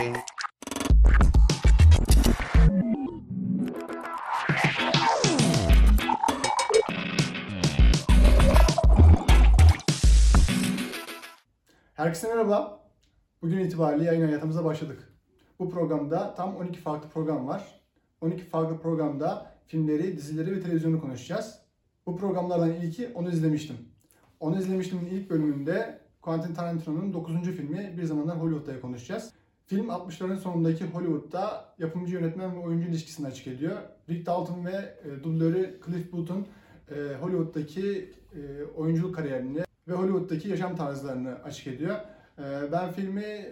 Herkese merhaba. Bugün itibariyle yayın hayatımıza başladık. Bu programda tam 12 farklı program var. 12 farklı programda filmleri, dizileri ve televizyonu konuşacağız. Bu programlardan ilki onu izlemiştim. Onu izlemiştimin ilk bölümünde Quentin Tarantino'nun 9. filmi Bir Zamanlar Hollywood'da konuşacağız. Film 60'ların sonundaki Hollywood'da yapımcı yönetmen ve oyuncu ilişkisini açık ediyor. Rick Dalton ve e, dublörü Cliff Booth'un e, Hollywood'daki e, oyunculuk kariyerini ve Hollywood'daki yaşam tarzlarını açık ediyor. E, ben filmi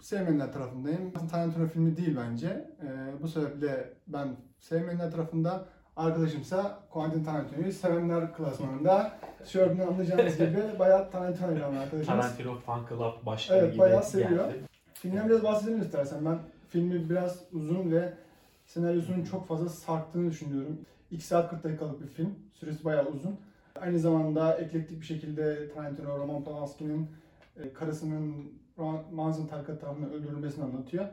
sevmeyenler tarafındayım. Tarantino filmi değil bence. E, bu sebeple ben sevmeyenler tarafında, arkadaşımsa Quentin Tarantino'yu sevenler klasmanında. Tişörtünden anlayacağınız gibi bayağı Tarantino ile arkadaşımız. Tarantino Fan Club başkanı Evet, gibi bayağı seviyor. geldi. Filmden biraz bahsedelim istersen. Ben filmi biraz uzun ve senaryosunun çok fazla sarktığını düşünüyorum. 2 saat 40 dakikalık bir film. Süresi bayağı uzun. Aynı zamanda eklektik bir şekilde Tarantino, Roman Polanski'nin e, karısının Manson Tarkat tarafından öldürülmesini anlatıyor.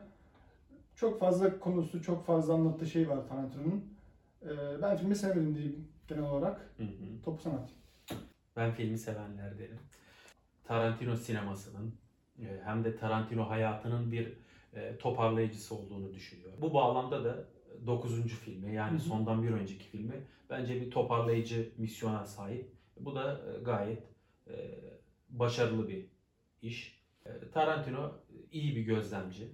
Çok fazla konusu, çok fazla anlattığı şey var Tarantino'nun. E, Ben filmi sevmedim diyeyim genel olarak. Hı hı. Topu sanat. Ben filmi sevenlerdenim. Tarantino sinemasının hem de Tarantino hayatının bir e, toparlayıcısı olduğunu düşünüyorum. Bu bağlamda da 9. filmi yani Hı hı. sondan bir önceki filmi bence bir toparlayıcı misyona sahip. Bu da e, gayet e, başarılı bir iş. Tarantino iyi bir gözlemci.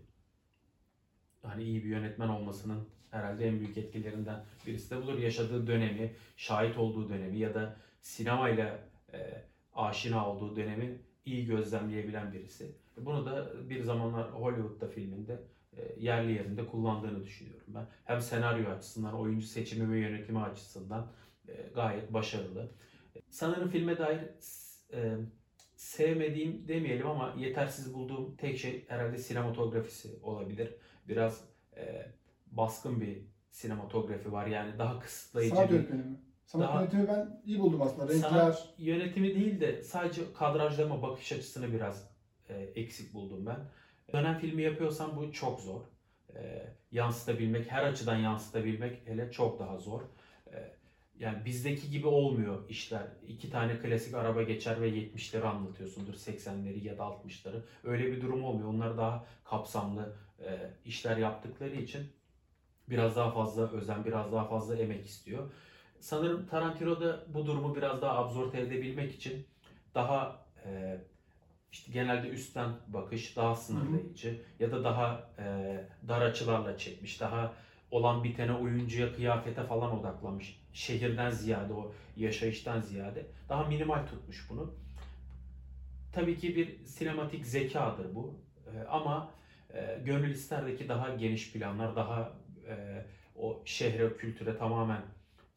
Hani iyi bir yönetmen olmasının herhalde en büyük etkilerinden birisi de budur. Yaşadığı dönemi, şahit olduğu dönemi ya da sinemayla aşina olduğu dönemi iyi gözlemleyebilen birisi. Bunu da bir zamanlar Hollywood'da filminde e, yerli yerinde kullandığını düşünüyorum ben. Hem senaryo açısından, oyuncu seçimi ve yönetimi açısından e, gayet başarılı. Sanırım filme dair e, sevmediğim demeyelim ama yetersiz bulduğum tek şey herhalde sinematografisi olabilir. Biraz e, baskın bir sinematografi var yani daha kısıtlayıcı Sanat bir yönetmeni mi? Sanat Daha- yönetimi ben iyi buldum aslında. Renkler, Sanat yönetimi değil de sadece kadrajlama bakış açısını biraz e, eksik buldum ben. Dönem filmi yapıyorsan bu çok zor. E, yansıtabilmek, her açıdan yansıtabilmek hele çok daha zor. E, yani bizdeki gibi olmuyor işler. İki tane klasik araba geçer ve 70'leri anlatıyorsundur, 80'leri ya da 60'ları. Öyle bir durum olmuyor. Onlar daha kapsamlı e, işler yaptıkları için biraz daha fazla özen, biraz daha fazla emek istiyor. Sanırım Tarantino da bu durumu biraz daha absorbe edebilmek için daha e, işte genelde üstten bakış, daha sınırlayıcı ya da daha e, dar açılarla çekmiş, daha olan bitene oyuncuya, kıyafete falan odaklanmış. Şehirden ziyade o yaşayıştan ziyade daha minimal tutmuş bunu. Tabii ki bir sinematik zekadır bu. E, ama e, gönül isterdeki daha geniş planlar, daha e, o şehre, kültüre tamamen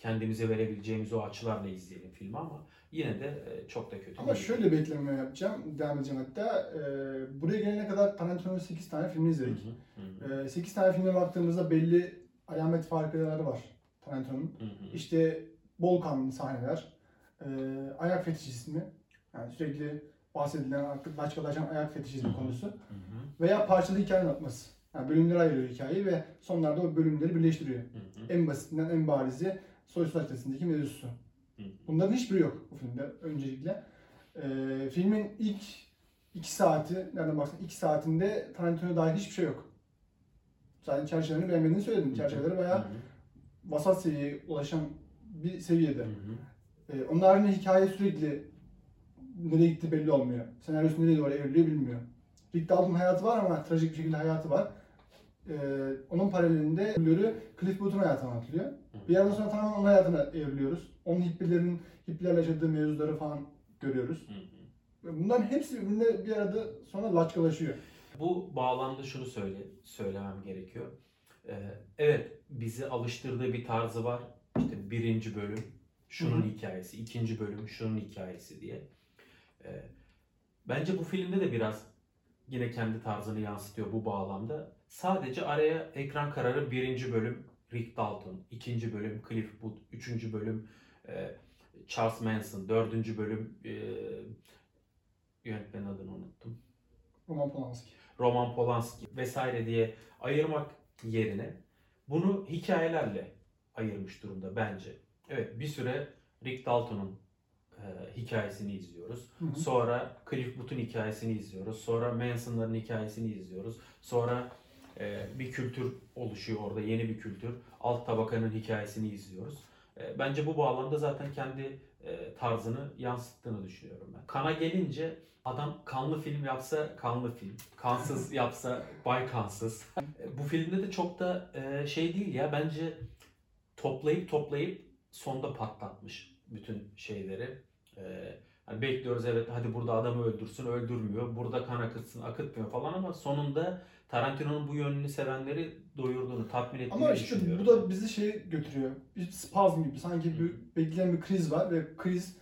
kendimize verebileceğimiz o açılarla izleyelim filmi ama yine de e, çok da kötü Ama değil. şöyle bir ekleme yapacağım, devam edeceğim hatta. Ee, buraya gelene kadar Tarantino'nun 8 tane filmini izledik. hı, hı hı, Ee, 8 tane filme baktığımızda belli alamet farkları var Tarantino'nun. İşte bol kanlı sahneler, e, ayak fetişizmi, yani sürekli bahsedilen artık başkalaşan ayak fetişizmi konusu Hı hı, veya parçalı hikaye anlatması. Yani bölümlere ayırıyor hikayeyi ve sonlarda o bölümleri birleştiriyor. hı hı. En basitinden en barizi Soysal Çetesi'ndeki mevzusu. Bunların hiçbiri yok bu filmde öncelikle. Ee, filmin ilk iki saati, nereden baksan iki saatinde Tarantino dair hiçbir şey yok. Zaten çerçevelerini beğenmediğini söyledim. Çerçeveleri bayağı vasat seviyeye ulaşan bir seviyede. Ee, onun haricinde hikaye sürekli nereye gitti belli olmuyor. Senaryosu nereye doğru evriliyor bilmiyor. Rick Dalton'un hayatı var ama trajik bir şekilde hayatı var. Ee, onun paralelinde Blur'ü Cliff Booth'un hayatı anlatılıyor. Bir yerden sonra tamamen onun hayatına evriliyoruz. Onun hippilerin, hippilerle yaşadığı mevzuları falan görüyoruz. Hı hı. Bunların hepsi birbirine bir arada sonra laçkalaşıyor. Bu bağlamda şunu söyle söylemem gerekiyor. Ee, evet bizi alıştırdığı bir tarzı var. İşte birinci bölüm şunun Hı hı. hikayesi, ikinci bölüm şunun hikayesi diye. Ee, bence bu filmde de biraz yine kendi tarzını yansıtıyor bu bağlamda. Sadece araya ekran kararı birinci bölüm Rick Dalton, ikinci bölüm Cliff Booth, üçüncü bölüm e, Charles Manson, dördüncü bölüm e, yönetmenin adını unuttum. Roman Polanski. Roman Polanski vesaire diye ayırmak yerine bunu hikayelerle ayırmış durumda bence. Evet bir süre Rick Dalton'un e, hikayesini izliyoruz. Hı hı. Sonra Cliff Booth'un hikayesini izliyoruz. Sonra Manson'ların hikayesini izliyoruz. Sonra bir kültür oluşuyor orada, yeni bir kültür. Alt tabakanın hikayesini izliyoruz. E, bence bu bağlamda zaten kendi e, tarzını yansıttığını düşünüyorum ben. Kana gelince adam kanlı film yapsa kanlı film, kansız yapsa bay kansız. E, bu filmde de çok da e, şey değil ya bence toplayıp toplayıp sonda patlatmış bütün şeyleri. Hani bekliyoruz evet hadi burada adamı öldürsün öldürmüyor. Burada kan akıtsın akıtmıyor falan ama sonunda Tarantino'nun bu yönünü sevenleri doyurduğunu, tatmin ettiğini Ama işte bu da bizi şey götürüyor. Bir spazm gibi. Sanki bir bekleyen bir kriz var ve kriz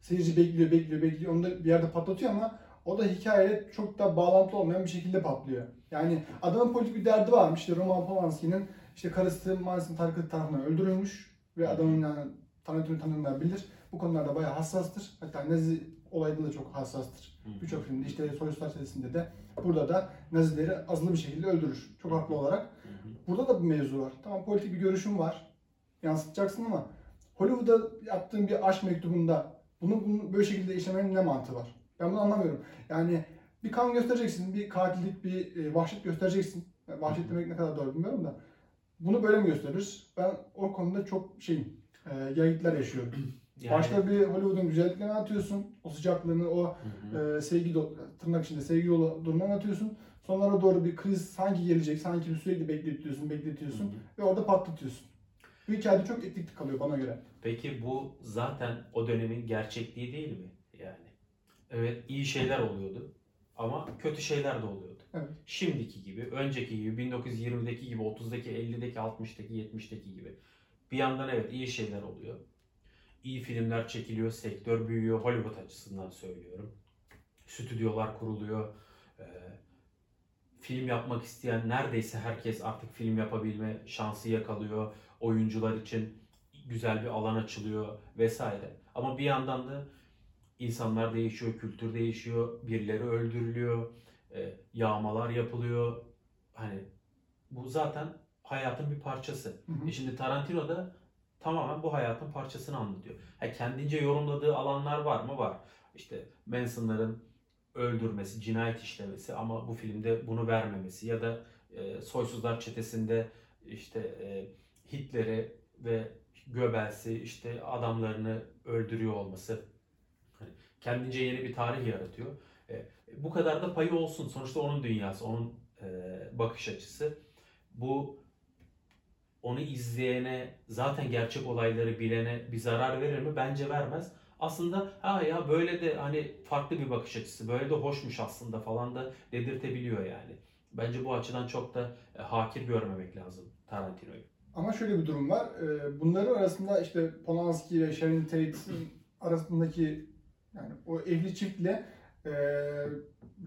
seyirci bekliyor, bekliyor, bekliyor. Onu da bir yerde patlatıyor ama o da hikayeyle çok da bağlantılı olmayan bir şekilde patlıyor. Yani adamın politik bir derdi varmış. İşte Roman Polanski'nin işte karısı Manson Tarkı tarafından öldürülmüş ve adamın yani Tarantino tanıyanlar bilir. Bu konularda bayağı hassastır. Hatta Nazi olayında da çok hassastır. Birçok filmde işte Soysuzlar serisinde de burada da Nazileri azılı bir şekilde öldürür. Çok haklı olarak. Burada da bu mevzu var. Tamam politik bir görüşün var. Yansıtacaksın ama Hollywood'da yaptığın bir aşk mektubunda bunu, bunu böyle şekilde işlemenin ne mantığı var? Ben bunu anlamıyorum. Yani bir kan göstereceksin, bir katillik, bir e, vahşet göstereceksin. Yani Vahşet demek ne kadar doğru bilmiyorum da. Bunu böyle mi gösterir? Ben o konuda çok şeyim, e, gelgitler yaşıyorum. Yani- Başta bir Hollywood'un güzelliklerini atıyorsun. O sıcaklığını, o Hı hı. e, sevgi dolu, tırnak içinde sevgi dolu durumunu anlatıyorsun. Sonlara doğru bir kriz sanki gelecek, sanki bir sürekli bekletiyorsun, bekletiyorsun Hı hı. ve orada patlatıyorsun. Bu hikayede çok etiklik kalıyor bana göre. Peki bu zaten o dönemin gerçekliği değil mi? Yani evet iyi şeyler oluyordu ama kötü şeyler de oluyordu. Evet. Şimdiki gibi, önceki gibi, 1920'deki gibi, 30'daki, 50'deki, 60'daki, 70'teki gibi. Bir yandan evet iyi şeyler oluyor. İyi filmler çekiliyor, sektör büyüyor. Hollywood açısından söylüyorum. Stüdyolar kuruluyor. Ee, film yapmak isteyen neredeyse herkes artık film yapabilme şansı yakalıyor. Oyuncular için güzel bir alan açılıyor vesaire. Ama bir yandan da insanlar değişiyor, kültür değişiyor, birileri öldürülüyor, e, yağmalar yapılıyor. Hani bu zaten hayatın bir parçası. Hı hı. E şimdi Tarantino da tamamen bu hayatın parçasını anlatıyor. Ha, kendince yorumladığı alanlar var mı? Var. İşte Manson'ların öldürmesi, cinayet işlemesi ama bu filmde bunu vermemesi ya da e, Soysuzlar Çetesi'nde işte e, Hitler'i ve Göbels'i işte adamlarını öldürüyor olması hani kendince yeni bir tarih yaratıyor. E, bu kadar da payı olsun. Sonuçta onun dünyası, onun e, bakış açısı. Bu onu izleyene, zaten gerçek olayları bilene bir zarar verir mi? Bence vermez. Aslında ha ya böyle de hani farklı bir bakış açısı, böyle de hoşmuş aslında falan da dedirtebiliyor yani. Bence bu açıdan çok da e, hakir görmemek lazım Tarantino'yu. Ama şöyle bir durum var. Ee, Bunların arasında işte Polanski ve Sharon Tate'in arasındaki yani o evli çiftle e,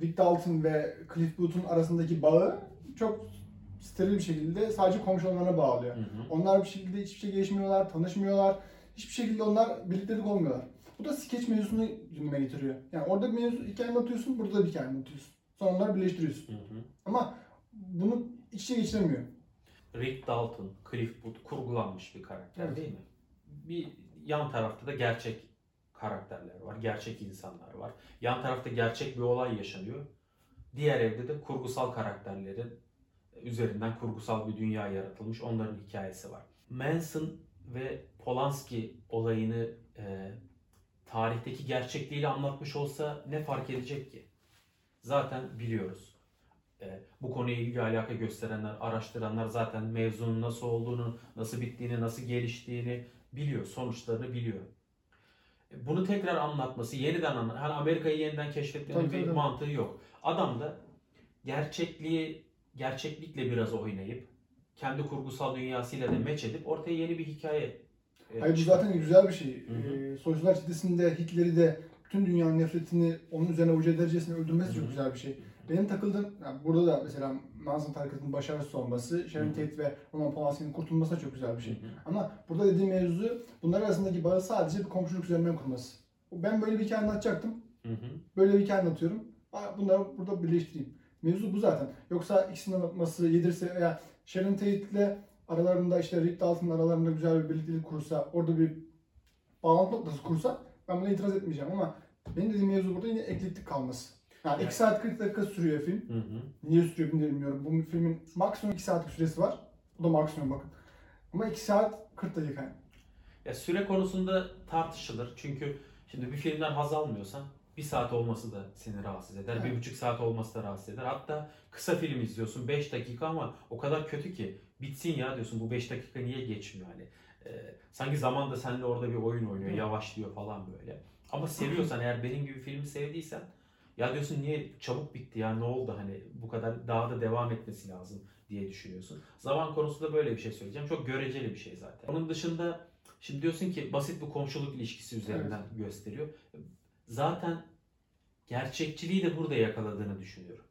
Rick Dalton ve Cliff Booth'un arasındaki bağı çok steril bir şekilde sadece komşu olmalarına bağlıyor. Hı hı. Onlar bir şekilde hiçbir şey gelişmiyorlar, tanışmıyorlar. Hiçbir şekilde onlar birliktelik olmuyorlar. Bu da skeç mevzusunu gündeme getiriyor. Yani orada bir mevzu hikaye anlatıyorsun, burada da bir hikaye anlatıyorsun. Sonra onları birleştiriyorsun. Hı hı. Ama bunu iç içe geçiremiyor. Rick Dalton, Cliff Booth kurgulanmış bir karakter Evet. değil mi? Bir yan tarafta da gerçek karakterler var, gerçek insanlar var. Yan tarafta gerçek bir olay yaşanıyor. Diğer evde de kurgusal karakterlerin üzerinden kurgusal bir dünya yaratılmış. Onların hikayesi var. Manson ve Polanski olayını e, tarihteki gerçekliğiyle anlatmış olsa ne fark edecek ki? Zaten biliyoruz. E, bu konuya ilgi alaka gösterenler, araştıranlar zaten mevzunun nasıl olduğunu, nasıl bittiğini, nasıl geliştiğini biliyor, sonuçlarını biliyor. E, Bunu tekrar anlatması, yeniden anlat, hani Amerika'yı yeniden keşfetmenin bir mantığı yok. Adam da gerçekliği, gerçeklikle biraz oynayıp, kendi kurgusal dünyasıyla da meç edip ortaya yeni bir hikaye e, Hayır bu zaten güzel bir şey. Ee, Soysuzlar Çetesi'nde Hitler'i de bütün dünyanın nefretini onun üzerine ucu edercesine öldürmesi çok güzel bir şey. Benim takıldığım, yani burada da mesela Manson tarikatının başarısız olması, Sharon. Tate ve Roman Polanski'nin kurtulması da çok güzel bir şey. Hı hı. Ama burada dediğim mevzu bunlar arasındaki bağı sadece bir komşuluk üzerinden kurması. Ben böyle bir hikaye anlatacaktım. Hı. Böyle bir hikaye anlatıyorum. Bunları burada birleştireyim. Mevzu bu zaten. Yoksa ikisinin anlatması yedirse veya Sharon Tate'le aralarında işte Rick Dalton'ın aralarında güzel bir birliktelik kursa, orada bir bağlantı noktası kursa ben buna itiraz etmeyeceğim ama benim dediğim mevzu burada yine eklektik kalması. Yani Evet. 2 saat 40 dakika sürüyor film. Hı hı. Niye sürüyor bilmiyorum. Bu filmin maksimum 2 saatlik süresi var. Bu da maksimum bakın. Ama 2 saat 40 dakika. yani. Ya süre konusunda tartışılır. Çünkü şimdi bir filmden haz almıyorsan bir saat olması da seni rahatsız eder. Bir Evet. buçuk saat olması da rahatsız eder. Hatta kısa film izliyorsun 5 dakika ama o kadar kötü ki bitsin ya diyorsun bu 5 dakika niye geçmiyor hani. Ee, sanki zaman da seninle orada bir oyun oynuyor, Hı. yavaşlıyor falan böyle. Ama seviyorsan eğer benim gibi filmi sevdiysen ya diyorsun niye çabuk bitti ya ne oldu hani bu kadar daha da devam etmesi lazım diye düşünüyorsun. Zaman konusunda böyle bir şey söyleyeceğim. Çok göreceli bir şey zaten. Onun dışında şimdi diyorsun ki basit bir komşuluk ilişkisi üzerinden gösteriyor. Zaten gerçekçiliği de burada yakaladığını düşünüyorum.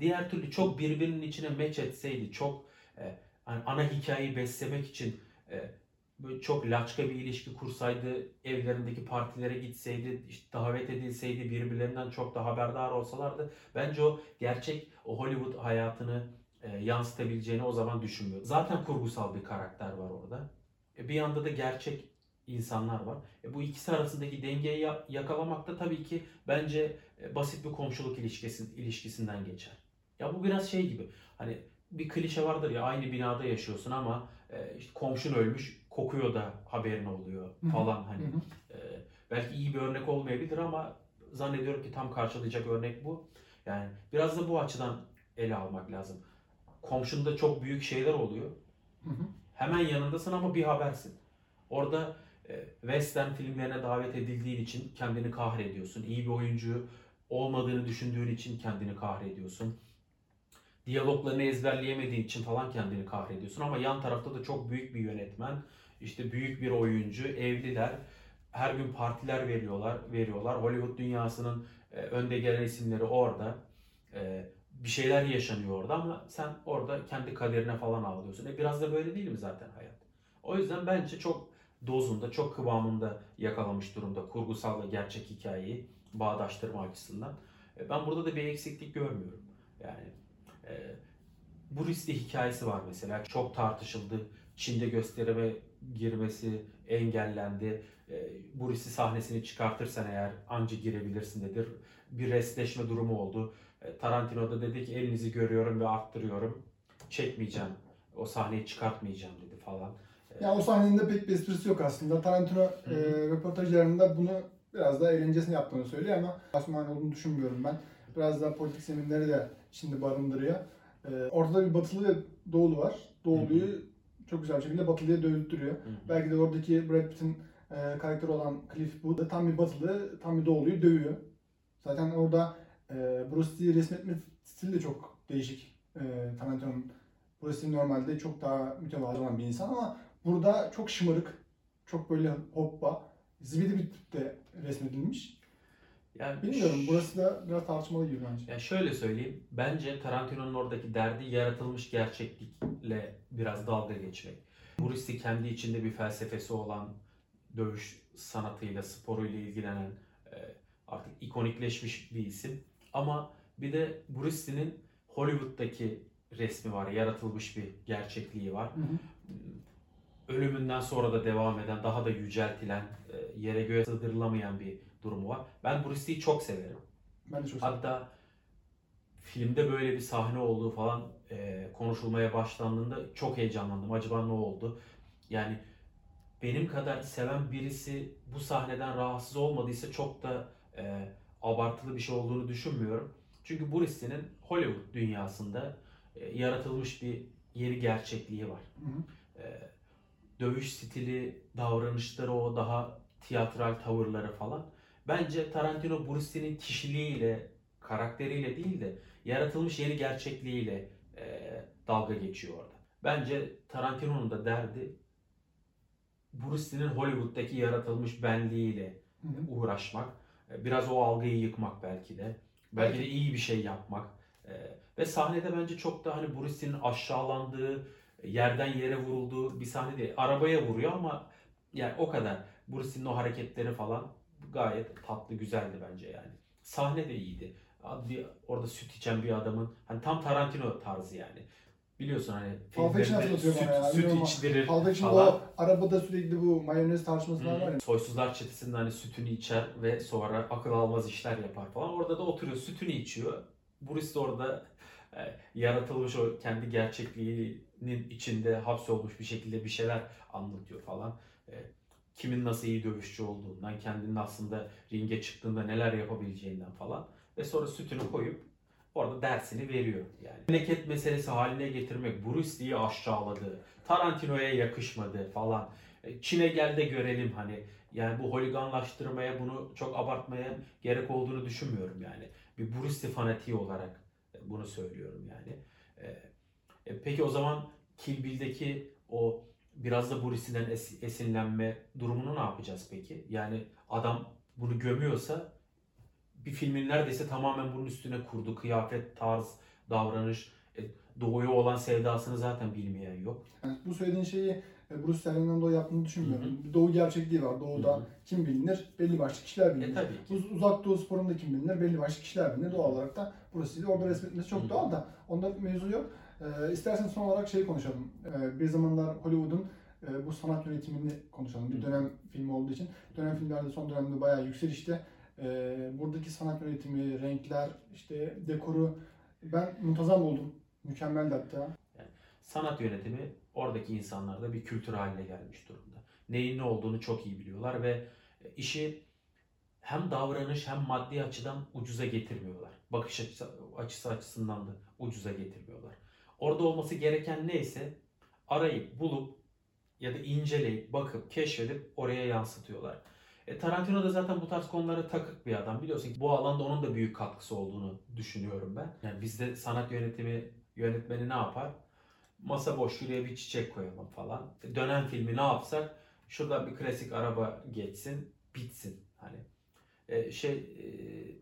Diğer türlü çok birbirinin içine meç etseydi, çok e, hani ana hikayeyi beslemek için e, böyle çok laçka bir ilişki kursaydı, evlerindeki partilere gitseydi, işte davet edilseydi, birbirlerinden çok da haberdar olsalardı bence o gerçek o Hollywood hayatını e, yansıtabileceğini o zaman düşünmüyorum. Zaten kurgusal bir karakter var orada. E, bir yanda da gerçek insanlar var. E, bu ikisi arasındaki dengeyi ya- yakalamak da tabii ki bence e, basit bir komşuluk ilişkisi, ilişkisinden geçer. Ya bu biraz şey gibi. Hani bir klişe vardır ya aynı binada yaşıyorsun ama e, işte komşun ölmüş kokuyor da haberin oluyor falan hani. E, belki iyi bir örnek olmayabilir ama zannediyorum ki tam karşılayacak örnek bu. Yani biraz da bu açıdan ele almak lazım. Komşunda çok büyük şeyler oluyor. Hemen yanındasın ama bir habersin. Orada western filmlerine davet edildiğin için kendini kahrediyorsun. İyi bir oyuncu olmadığını düşündüğün için kendini kahrediyorsun. Diyaloglarını ezberleyemediğin için falan kendini kahrediyorsun ama yan tarafta da çok büyük bir yönetmen, işte büyük bir oyuncu, evliler. Her gün partiler veriyorlar, veriyorlar. Hollywood dünyasının e, önde gelen isimleri orada. E, bir şeyler yaşanıyor orada ama sen orada kendi kaderine falan ağlıyorsun. E biraz da böyle değil mi zaten hayat? O yüzden bence çok dozunda, çok kıvamında yakalamış durumda kurgusal ve gerçek hikayeyi bağdaştırma açısından. E, Ben burada da bir eksiklik görmüyorum. Yani e, bu riskli hikayesi var mesela. Çok tartışıldı. Çin'de gösterime girmesi engellendi. E, bu riskli sahnesini çıkartırsan eğer anca girebilirsin dedi. Bir restleşme durumu oldu. E, Tarantino da dedi ki elinizi görüyorum ve arttırıyorum. Çekmeyeceğim. O sahneyi çıkartmayacağım dedi falan. Ya o sahnenin de pek bir esprisi yok aslında. Tarantino Hı e, röportajlarında bunu biraz daha eğlencesine yaptığını söylüyor ama Osman olduğunu düşünmüyorum ben. Biraz daha politik zeminleri de şimdi barındırıyor. E, ortada bir batılı ve doğulu var. Doğuluyu çok güzel bir şekilde batılıya hı. Belki de oradaki Brad Pitt'in e, karakteri olan Cliff Booth da tam bir batılı, tam bir doğuluyu dövüyor. Zaten orada e, Bruce Lee'yi resmetme stili de çok değişik. E, Tarantino'nun Bruce Lee normalde çok daha mütevazı olan bir insan ama burada çok şımarık, çok böyle hoppa, zibidi bir tipte resmedilmiş. Yani Bilmiyorum burası da biraz tartışmalı gibi bence. Ya şöyle söyleyeyim. Bence Tarantino'nun oradaki derdi yaratılmış gerçeklikle biraz dalga geçmek. Lee kendi içinde bir felsefesi olan dövüş sanatıyla, sporuyla ilgilenen e, artık ikonikleşmiş bir isim. Ama bir de Bruce Lee'nin Hollywood'daki resmi var, yaratılmış bir gerçekliği var. Hı hı. Ölümünden sonra da devam eden, daha da yüceltilen, e, yere göğe sığdırılamayan bir durumu var. Ben Bruce çok severim. Ben de çok. Hatta filmde böyle bir sahne olduğu falan e, konuşulmaya başlandığında çok heyecanlandım. Acaba ne oldu? Yani benim kadar seven birisi bu sahneden rahatsız olmadıysa çok da e, abartılı bir şey olduğunu düşünmüyorum. Çünkü Bruce Lee'nin Hollywood dünyasında e, yaratılmış bir yeri gerçekliği var. Hı hı. E, dövüş stili, davranışları o daha tiyatral tavırları falan. Bence Tarantino Bruce Lee'nin kişiliğiyle, karakteriyle değil de yaratılmış yeni gerçekliğiyle e, dalga geçiyor orada. Bence Tarantino'nun da derdi Bruce Lee'nin Hollywood'daki yaratılmış benliğiyle Hı hı. uğraşmak. E, Biraz o algıyı yıkmak belki de. Belki de iyi bir şey yapmak. E, Ve sahnede bence çok da hani Bruce Lee'nin aşağılandığı, yerden yere vurulduğu bir sahne değil. Arabaya vuruyor ama yani o kadar. Bruce Lee'nin o hareketleri falan gayet tatlı, güzeldi bence yani. Sahne de iyiydi. bir orada süt içen bir adamın hani tam Tarantino tarzı yani. Biliyorsun hani filmlerinde süt, ya, süt ama içtirir Pulp o arabada sürekli bu mayonez tartışmaları var ya. Hmm. Soysuzlar çetesinde hani sütünü içer ve sonra akıl almaz işler yapar falan. Orada da oturuyor sütünü içiyor. Bruce de orada yaratılmış o kendi gerçekliğinin içinde hapsolmuş bir şekilde bir şeyler anlatıyor falan. E, kimin nasıl iyi dövüşçü olduğundan, kendinin aslında ringe çıktığında neler yapabileceğinden falan. Ve sonra sütünü koyup orada dersini veriyor yani. Memleket meselesi haline getirmek, Bruce Lee'yi aşağıladı, Tarantino'ya yakışmadı falan. E, Çin'e gel de görelim hani. Yani bu holiganlaştırmaya, bunu çok abartmaya gerek olduğunu düşünmüyorum yani. Bir Bruce Lee fanatiği olarak e, bunu söylüyorum yani. E, e, peki o zaman Kill Bill'deki o biraz da Lee'den es- esinlenme durumunu ne yapacağız peki? Yani adam bunu gömüyorsa bir filmin neredeyse tamamen bunun üstüne kurdu. Kıyafet, tarz, davranış, e, doğuya olan sevdasını zaten bilmeyen yok. Yani bu söylediğin şeyi Bruce Sterling'den dolayı yaptığını düşünmüyorum. Hı Bir Doğu gerçekliği var. Doğuda Hı hı. kim bilinir? Belli başlı kişiler bilinir. E tabii ki. Uz- Uzak Doğu sporunda kim bilinir? Belli başlı kişiler bilinir. Doğal olarak da Lee'yi orada resmetmesi çok Hı. doğal da onda mevzu yok. Ee, istersen son olarak şey konuşalım. Ee, bir zamanlar Hollywood'un e, bu sanat yönetimini konuşalım. Bir Hı. dönem filmi olduğu için. Dönem filmlerde son dönemde bayağı yükselişte. Ee, buradaki sanat yönetimi, renkler, işte dekoru ben muntazam buldum. Mükemmeldi hatta. sanat yönetimi oradaki insanlarda bir kültür haline gelmiş durumda. Neyin ne olduğunu çok iyi biliyorlar ve işi hem davranış hem maddi açıdan ucuza getirmiyorlar. Bakış açısı açısından da ucuza getirmiyorlar. Orada olması gereken neyse arayıp bulup ya da inceleyip bakıp keşfedip oraya yansıtıyorlar. E, Tarantino da zaten bu tarz konulara takık bir adam. Biliyorsun ki bu alanda onun da büyük katkısı olduğunu düşünüyorum ben. Yani bizde sanat yönetimi yönetmeni ne yapar? Masa boş şuraya bir çiçek koyalım falan. Dönen filmi ne yapsak? Şuradan bir klasik araba geçsin, bitsin. Hani e, şey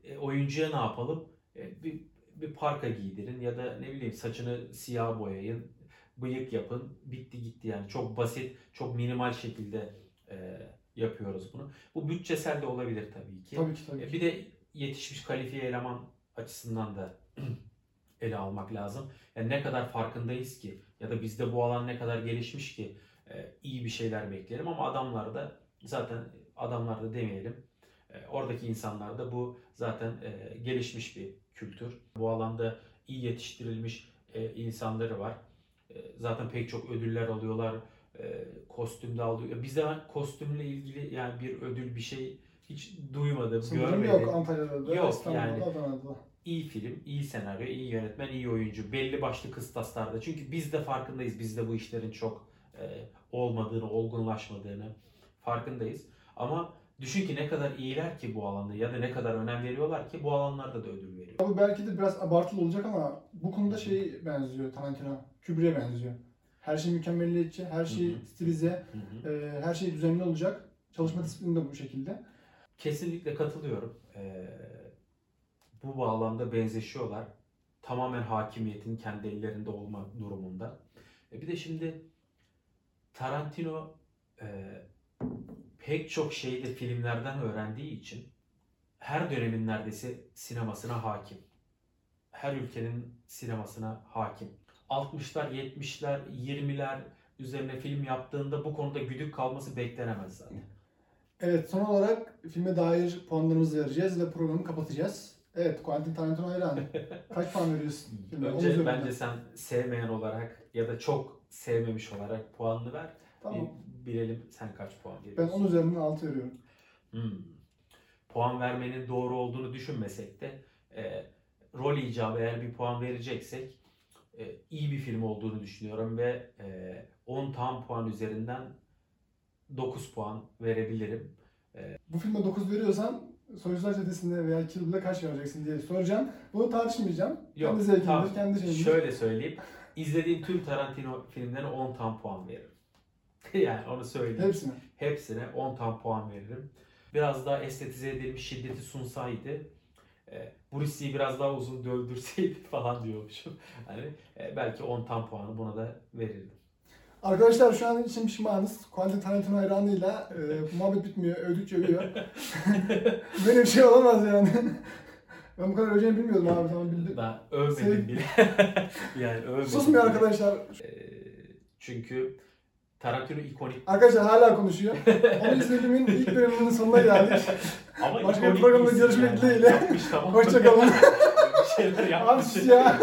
e, e, oyuncuya ne yapalım? E, bir bir parka giydirin ya da ne bileyim saçını siyah boyayın, bıyık yapın, bitti gitti yani çok basit, çok minimal şekilde e, yapıyoruz bunu. Bu bütçesel de olabilir tabii ki. Tabii ki tabii E, ki. Bir de yetişmiş kalifiye eleman açısından da ele almak lazım. Yani ne kadar farkındayız ki ya da bizde bu alan ne kadar gelişmiş ki e, iyi bir şeyler bekleyelim ama adamlar da zaten adamlar da demeyelim. E, oradaki insanlar da bu zaten e, gelişmiş bir kültür. Bu alanda iyi yetiştirilmiş e, insanları var. E, zaten pek çok ödüller alıyorlar. E, kostümde alıyor. Bizde kostümle ilgili yani bir ödül bir şey hiç duymadım, Sanırım görmedim. yok Antalya'da da, Yok, İstanbul'da yani. da, Adana'da da. iyi film, iyi senaryo, iyi yönetmen, iyi oyuncu. Belli başlı kıstaslarda. Çünkü biz de farkındayız. Biz de bu işlerin çok e, olmadığını, olgunlaşmadığını farkındayız. Ama düşün ki ne kadar iyiler ki bu alanda ya da ne kadar önem veriyorlar ki bu alanlarda da ödül veriyor. Bu belki de biraz abartılı olacak ama bu konuda şey benziyor Tarantino. Kubrick'e benziyor. Her şey mükemmelliyetçi, her şey Hı hı. stilize, Hı hı. e, her şey düzenli olacak. Çalışma disiplini de bu şekilde. Kesinlikle katılıyorum. Ee, bu bağlamda benzeşiyorlar. Tamamen hakimiyetin kendi ellerinde olma durumunda. E bir de şimdi Tarantino e, pek çok şeyi de filmlerden öğrendiği için her dönemin neredeyse sinemasına hakim. Her ülkenin sinemasına hakim. 60'lar, 70'ler, 20'ler üzerine film yaptığında bu konuda güdük kalması beklenemez zaten. Evet son olarak filme dair puanlarımızı vereceğiz ve programı kapatacağız. Evet Quentin Tarantino hayranı. Kaç puan veriyorsun filme? Önce bence sen sevmeyen olarak ya da çok sevmemiş olarak puanını ver. Tamam. Bir bilelim sen kaç puan Ben veriyorsun. 10 üzerinden 6 veriyorum. Hmm. Puan vermenin doğru olduğunu düşünmesek de e, rol icabı eğer bir puan vereceksek e, iyi bir film olduğunu düşünüyorum ve e, 10 tam puan üzerinden 9 puan verebilirim. Bu filme 9 veriyorsan Soyuzlar Çetesi'nde veya Kill Bill'e kaç vereceksin diye soracağım. Bunu tartışmayacağım. Yok, kendi zevkimdir, tamam. kendi şeyimdir. Şöyle söyleyeyim. İzlediğim tüm Tarantino filmlerine 10 tam puan veririm. yani onu söyleyeyim. Hepsine. Hepsine 10 tam puan veririm. Biraz daha estetize edilmiş şiddeti sunsaydı, e, Bruce Lee'yi biraz daha uzun dövdürseydi falan diyormuşum. Hani e, belki 10 tam puanı buna da verirdim. Arkadaşlar şu an için pişmanız. Quentin Tarantino hayranıyla e, muhabbet bitmiyor. Övdükçe övüyor. Böyle bir şey olamaz yani. Ben bu kadar öleceğini bilmiyordum abi tamam bildim. Ben övmedim Sev- bile. yani övmedim. Susmuyor bile. arkadaşlar. Ee, çünkü Tarantino ikonik. Arkadaşlar hala konuşuyor. Onun izlediğimin ilk bölümünün sonuna geldik. Ama Başka bir programda görüşmek yani. tamam. Hoşçakalın. Bir şeyler yapmış. Abi ya.